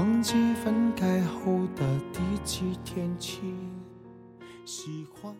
忘记分开后的第几天起。喜欢。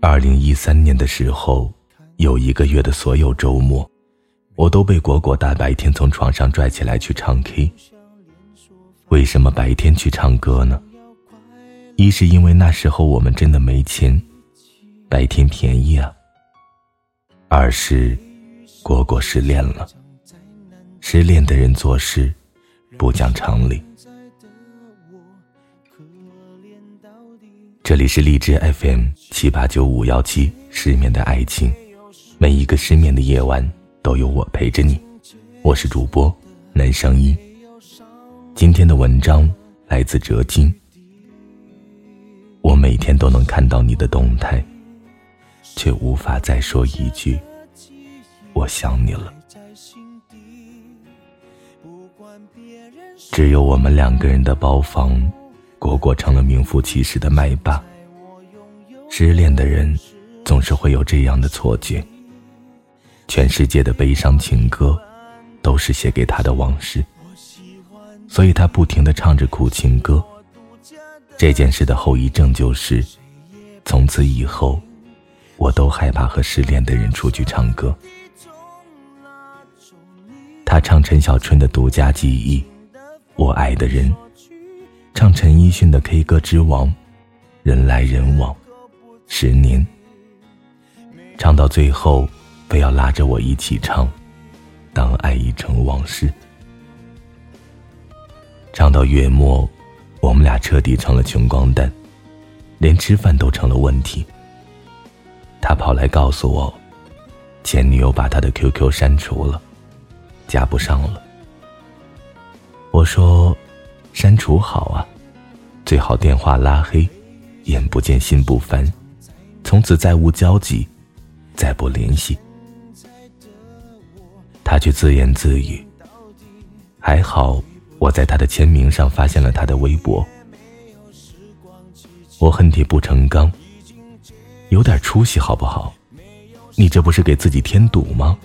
二零一三年的时候，有一个月的所有周末，我都被果果大白天从床上拽起来去唱 K。为什么白天去唱歌呢？一是因为那时候我们真的没钱，白天便宜啊。二是果果失恋了，失恋的人做事不讲常理。这里是荔枝 FM 七八九五幺七失眠的爱情，每一个失眠的夜晚都有我陪着你。我是主播南声音。今天的文章来自哲金。我每天都能看到你的动态，却无法再说一句“我想你了”。只有我们两个人的包房，果果成了名副其实的麦霸。失恋的人总是会有这样的错觉：全世界的悲伤情歌都是写给他的往事。所以他不停的唱着苦情歌。这件事的后遗症就是，从此以后，我都害怕和失恋的人出去唱歌。他唱陈小春的《独家记忆》，我爱的人，唱陈奕迅的《K 歌之王》，人来人往，十年。唱到最后，非要拉着我一起唱，当爱已成往事。唱到月末，我们俩彻底成了穷光蛋，连吃饭都成了问题。他跑来告诉我，前女友把他的 QQ 删除了，加不上了。我说，删除好啊，最好电话拉黑，眼不见心不烦，从此再无交集，再不联系。他却自言自语，还好。我在他的签名上发现了他的微博，我恨铁不成钢，有点出息好不好？你这不是给自己添堵吗？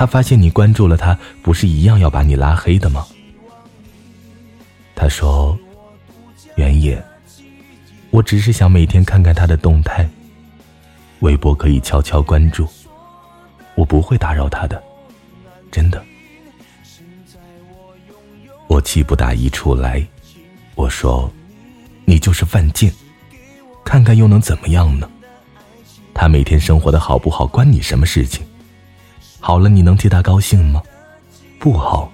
他发现你关注了他，不是一样要把你拉黑的吗？他说：“原野，我只是想每天看看他的动态，微博可以悄悄关注，我不会打扰他的，真的。”我气不打一处来，我说：“你就是犯贱，看看又能怎么样呢？他每天生活的好不好，关你什么事情？好了，你能替他高兴吗？不好，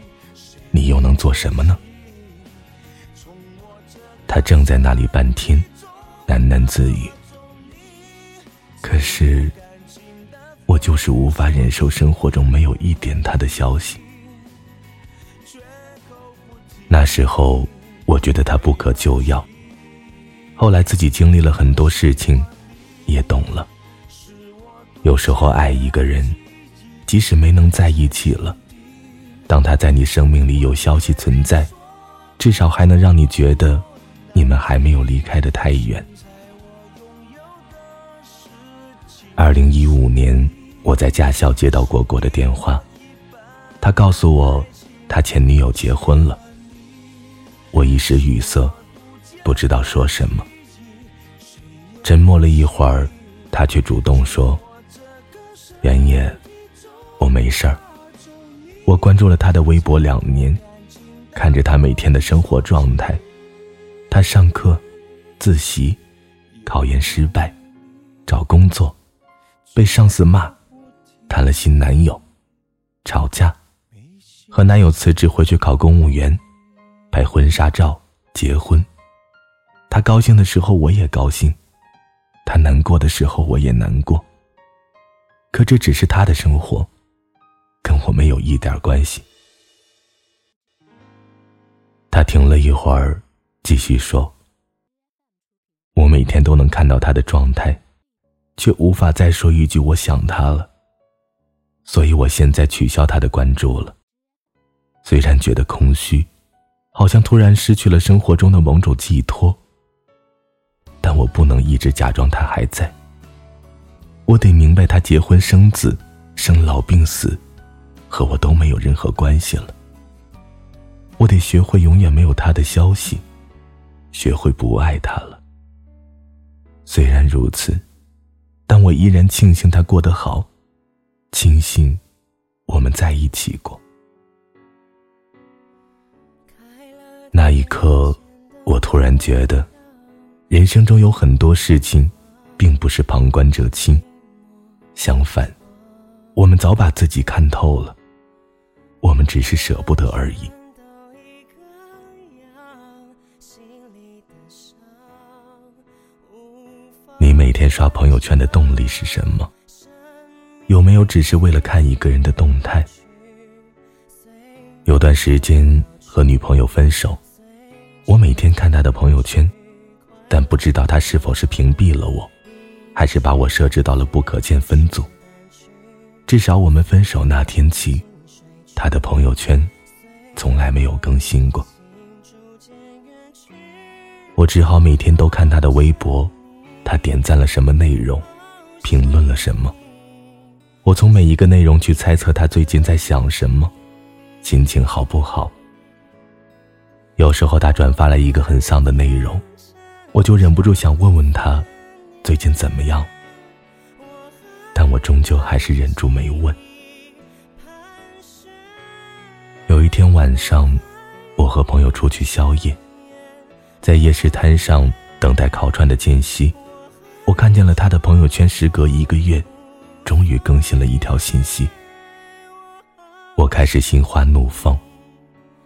你又能做什么呢？”他正在那里半天，喃喃自语。可是，我就是无法忍受生活中没有一点他的消息。那时候，我觉得他不可救药。后来自己经历了很多事情，也懂了。有时候爱一个人，即使没能在一起了，当他在你生命里有消息存在，至少还能让你觉得，你们还没有离开的太远。二零一五年，我在驾校接到果果的电话，他告诉我，他前女友结婚了。我一时语塞，不知道说什么。沉默了一会儿，他却主动说：“原野，我没事儿。我关注了他的微博两年，看着他每天的生活状态，他上课、自习、考研失败、找工作、被上司骂、谈了新男友、吵架、和男友辞职回去考公务员。”拍婚纱照，结婚。他高兴的时候，我也高兴；他难过的时候，我也难过。可这只是他的生活，跟我没有一点关系。他停了一会儿，继续说：“我每天都能看到他的状态，却无法再说一句我想他了。所以我现在取消他的关注了。虽然觉得空虚。”好像突然失去了生活中的某种寄托，但我不能一直假装他还在。我得明白，他结婚生子、生老病死，和我都没有任何关系了。我得学会永远没有他的消息，学会不爱他了。虽然如此，但我依然庆幸他过得好，庆幸我们在一起过。那一刻，我突然觉得，人生中有很多事情，并不是旁观者清，相反，我们早把自己看透了，我们只是舍不得而已。你每天刷朋友圈的动力是什么？有没有只是为了看一个人的动态？有段时间和女朋友分手。我每天看他的朋友圈，但不知道他是否是屏蔽了我，还是把我设置到了不可见分组。至少我们分手那天起，他的朋友圈从来没有更新过。我只好每天都看他的微博，他点赞了什么内容，评论了什么。我从每一个内容去猜测他最近在想什么，心情好不好。有时候他转发了一个很丧的内容，我就忍不住想问问他，最近怎么样？但我终究还是忍住没问。有一天晚上，我和朋友出去宵夜，在夜市摊上等待烤串的间隙，我看见了他的朋友圈，时隔一个月，终于更新了一条信息。我开始心花怒放，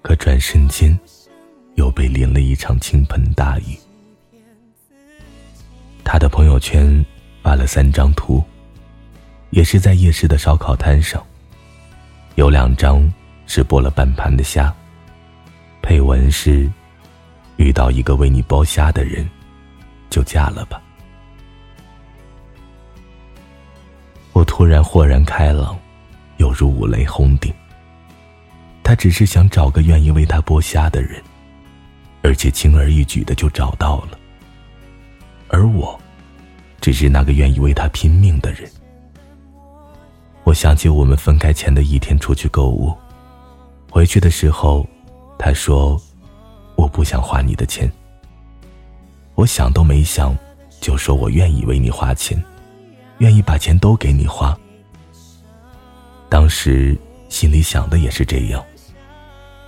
可转瞬间。又被淋了一场倾盆大雨。他的朋友圈发了三张图，也是在夜市的烧烤摊上。有两张是剥了半盘的虾，配文是：“遇到一个为你剥虾的人，就嫁了吧。”我突然豁然开朗，犹如五雷轰顶。他只是想找个愿意为他剥虾的人。而且轻而易举的就找到了，而我，只是那个愿意为他拼命的人。我想起我们分开前的一天出去购物，回去的时候，他说：“我不想花你的钱。”我想都没想，就说我愿意为你花钱，愿意把钱都给你花。当时心里想的也是这样，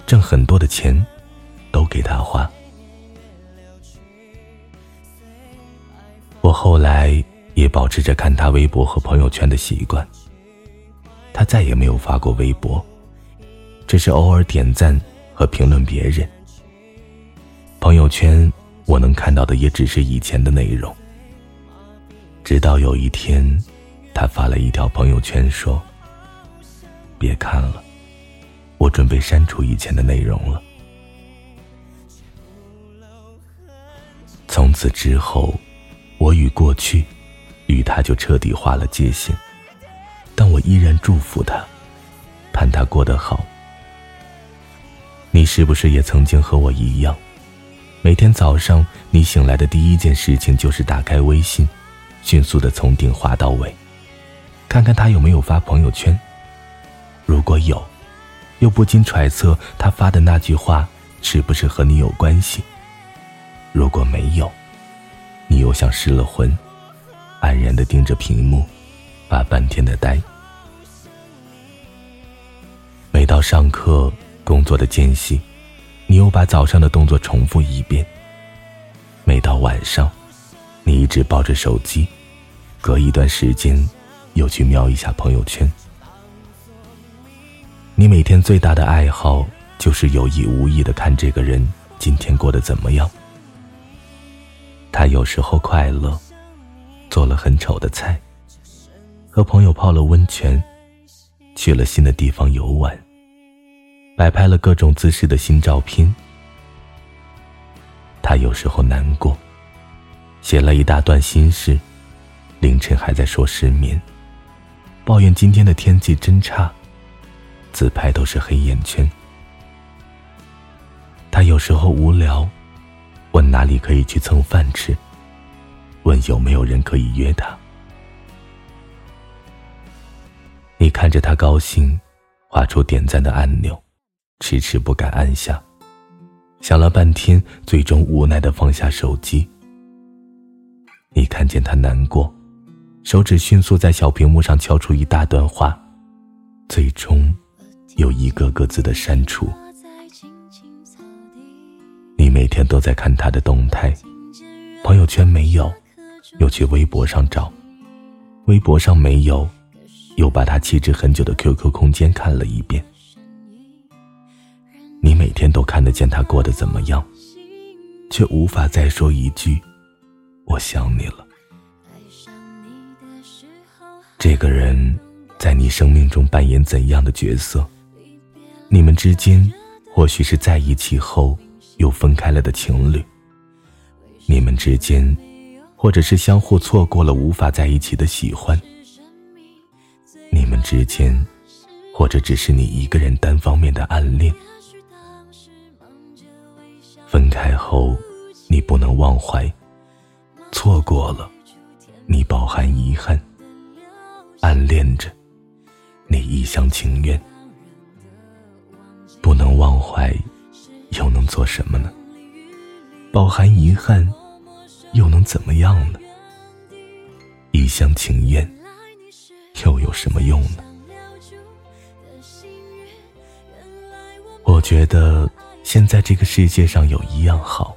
挣很多的钱。都给他花。我后来也保持着看他微博和朋友圈的习惯。他再也没有发过微博，只是偶尔点赞和评论别人。朋友圈我能看到的也只是以前的内容。直到有一天，他发了一条朋友圈说：“别看了，我准备删除以前的内容了。”从此之后，我与过去，与他就彻底划了界限。但我依然祝福他，盼他过得好。你是不是也曾经和我一样，每天早上你醒来的第一件事情就是打开微信，迅速的从顶滑到尾，看看他有没有发朋友圈。如果有，又不禁揣测他发的那句话是不是和你有关系。如果没有，你又像失了魂，黯然的盯着屏幕，发半天的呆。每到上课、工作的间隙，你又把早上的动作重复一遍。每到晚上，你一直抱着手机，隔一段时间又去瞄一下朋友圈。你每天最大的爱好就是有意无意的看这个人今天过得怎么样。他有时候快乐，做了很丑的菜，和朋友泡了温泉，去了新的地方游玩，摆拍了各种姿势的新照片。他有时候难过，写了一大段心事，凌晨还在说失眠，抱怨今天的天气真差，自拍都是黑眼圈。他有时候无聊。问哪里可以去蹭饭吃？问有没有人可以约他？你看着他高兴，划出点赞的按钮，迟迟不敢按下。想了半天，最终无奈的放下手机。你看见他难过，手指迅速在小屏幕上敲出一大段话，最终有一个个字的删除。你每天都在看他的动态，朋友圈没有，又去微博上找，微博上没有，又把他弃置很久的 QQ 空间看了一遍。你每天都看得见他过得怎么样，却无法再说一句“我想你了”。这个人在你生命中扮演怎样的角色？你们之间或许是在一起后又分开了的情侣，你们之间或者是相互错过了无法在一起的喜欢，你们之间或者只是你一个人单方面的暗恋。分开后，你不能忘怀；错过了，你饱含遗憾；暗恋着，你一厢情愿。不能忘怀，又能做什么呢？饱含遗憾，又能怎么样呢？一厢情愿，又有什么用呢？我觉得。现在这个世界上有一样好，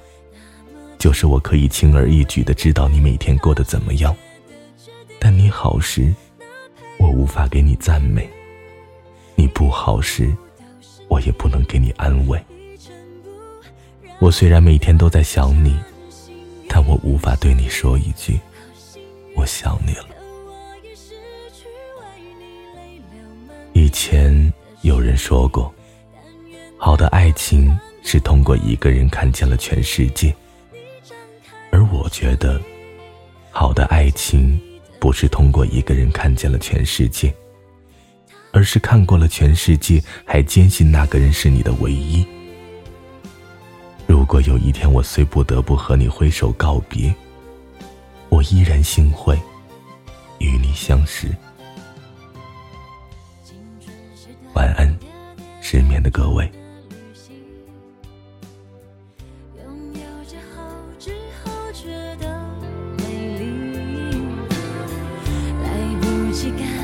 就是我可以轻而易举的知道你每天过得怎么样。但你好时，我无法给你赞美；你不好时，我也不能给你安慰。我虽然每天都在想你，但我无法对你说一句“我想你了”。以前有人说过。好的爱情是通过一个人看见了全世界，而我觉得，好的爱情不是通过一个人看见了全世界，而是看过了全世界，还坚信那个人是你的唯一。如果有一天我虽不得不和你挥手告别，我依然幸会与你相识。晚安，失眠的各位。感谢。